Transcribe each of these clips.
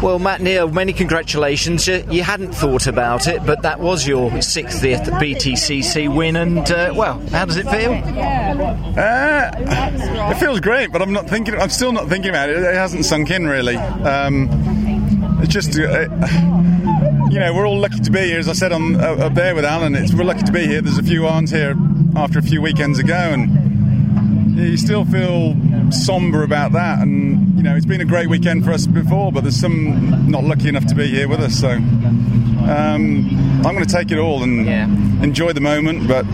Well, Matt Neal, many congratulations. You, you hadn't thought about it, but that was your 60th BTCC win, and uh, well, how does it feel? Uh, it feels great, but I'm not thinking. I'm still not thinking about it. It hasn't sunk in really. Um, it's just, uh, you know, we're all lucky to be here. As I said on uh, up there with Alan, it's, we're lucky to be here. There's a few aren't here after a few weekends ago, and you still feel somber about that. And you know, it's been a great weekend for us before, but there's some not lucky enough to be here with us. So um, I'm going to take it all and Yeah. enjoy the moment, but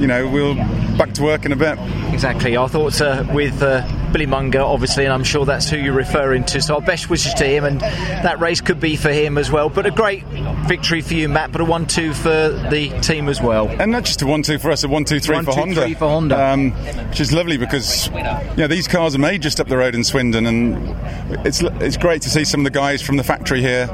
you know, we'll back to work in a bit. Exactly. Our thoughts are with uh, Billy Monger, obviously, and I'm sure that's who you're referring to. So our best wishes to him, and that race could be for him as well. But a great victory for you, Matt, but a 1 2 for the team as well. And not just a one two for us, a one two three One, for two, Honda. three for Honda. um, which is lovely because know these cars are made just up the road in Swindon, and it's it's great to see some of the guys from the factory here.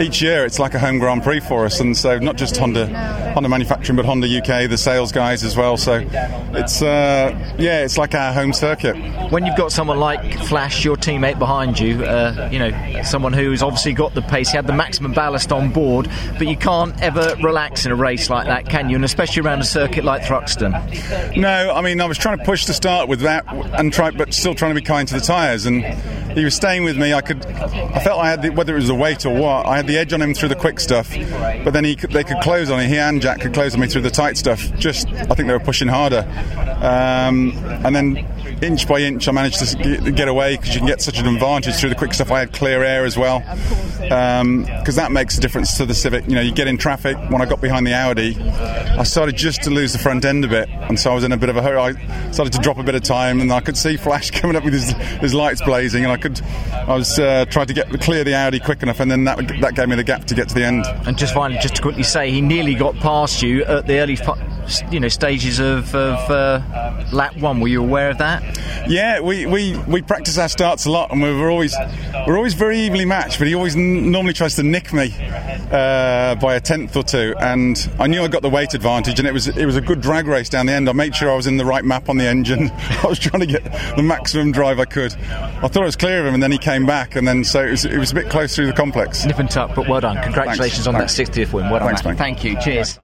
Each year, it's like a home Grand Prix for us, and so not just Honda, Honda manufacturing, but Honda UK, the sales guys as well. So it's uh, yeah, it's like our home circuit. When you've got someone like Flash, your teammate behind you, uh, you know, someone who's obviously got the pace, he had the maximum ballast on board, but you can't ever relax in a race like that, can you? And especially around a circuit like Thruxton. No, I mean I was trying to push to start with that, and try, but still trying to be kind to the tyres. And he was staying with me. I could, I felt I had the, whether it was the weight or what, I had the edge on him through the quick stuff. But then he they could close on me. He and Jack could close on me through the tight stuff. Just, I think they were pushing harder. Um, and then inch by inch, I managed to get, away because you can get such an advantage through the quick stuff. I had clear air as well because that makes a difference to the Civic. You know, you get in traffic. When I got behind the Audi, I started just to lose the front end a bit, and so I was in a bit of a hurry. I started to drop a bit of time, and I could see Flash coming up with his, his lights blazing, and I could, I was uh, trying to get clear the Audi quick enough, and then that that gave me the gap to get to the end. And just finally, just to quickly say, he nearly got past you at the early, fu- you know, stages of, of uh, lap one. Were you aware of that? Yeah, we, we, we practice our starts a lot, and we're always we're always very evenly matched. But he always n- normally tries to nick me uh, by a tenth or two, and I knew I got the weight advantage, and it was it was a good drag race down the end. I made sure I was in the right map on the engine. I was trying to get the maximum drive I could. I thought I was clear of him, and then he came back, and then so it was, it was a bit close through the complex. Nip and tuck, but well done. Congratulations on Thanks. that 60th win. Well done, Thanks. Thank you. Cheers.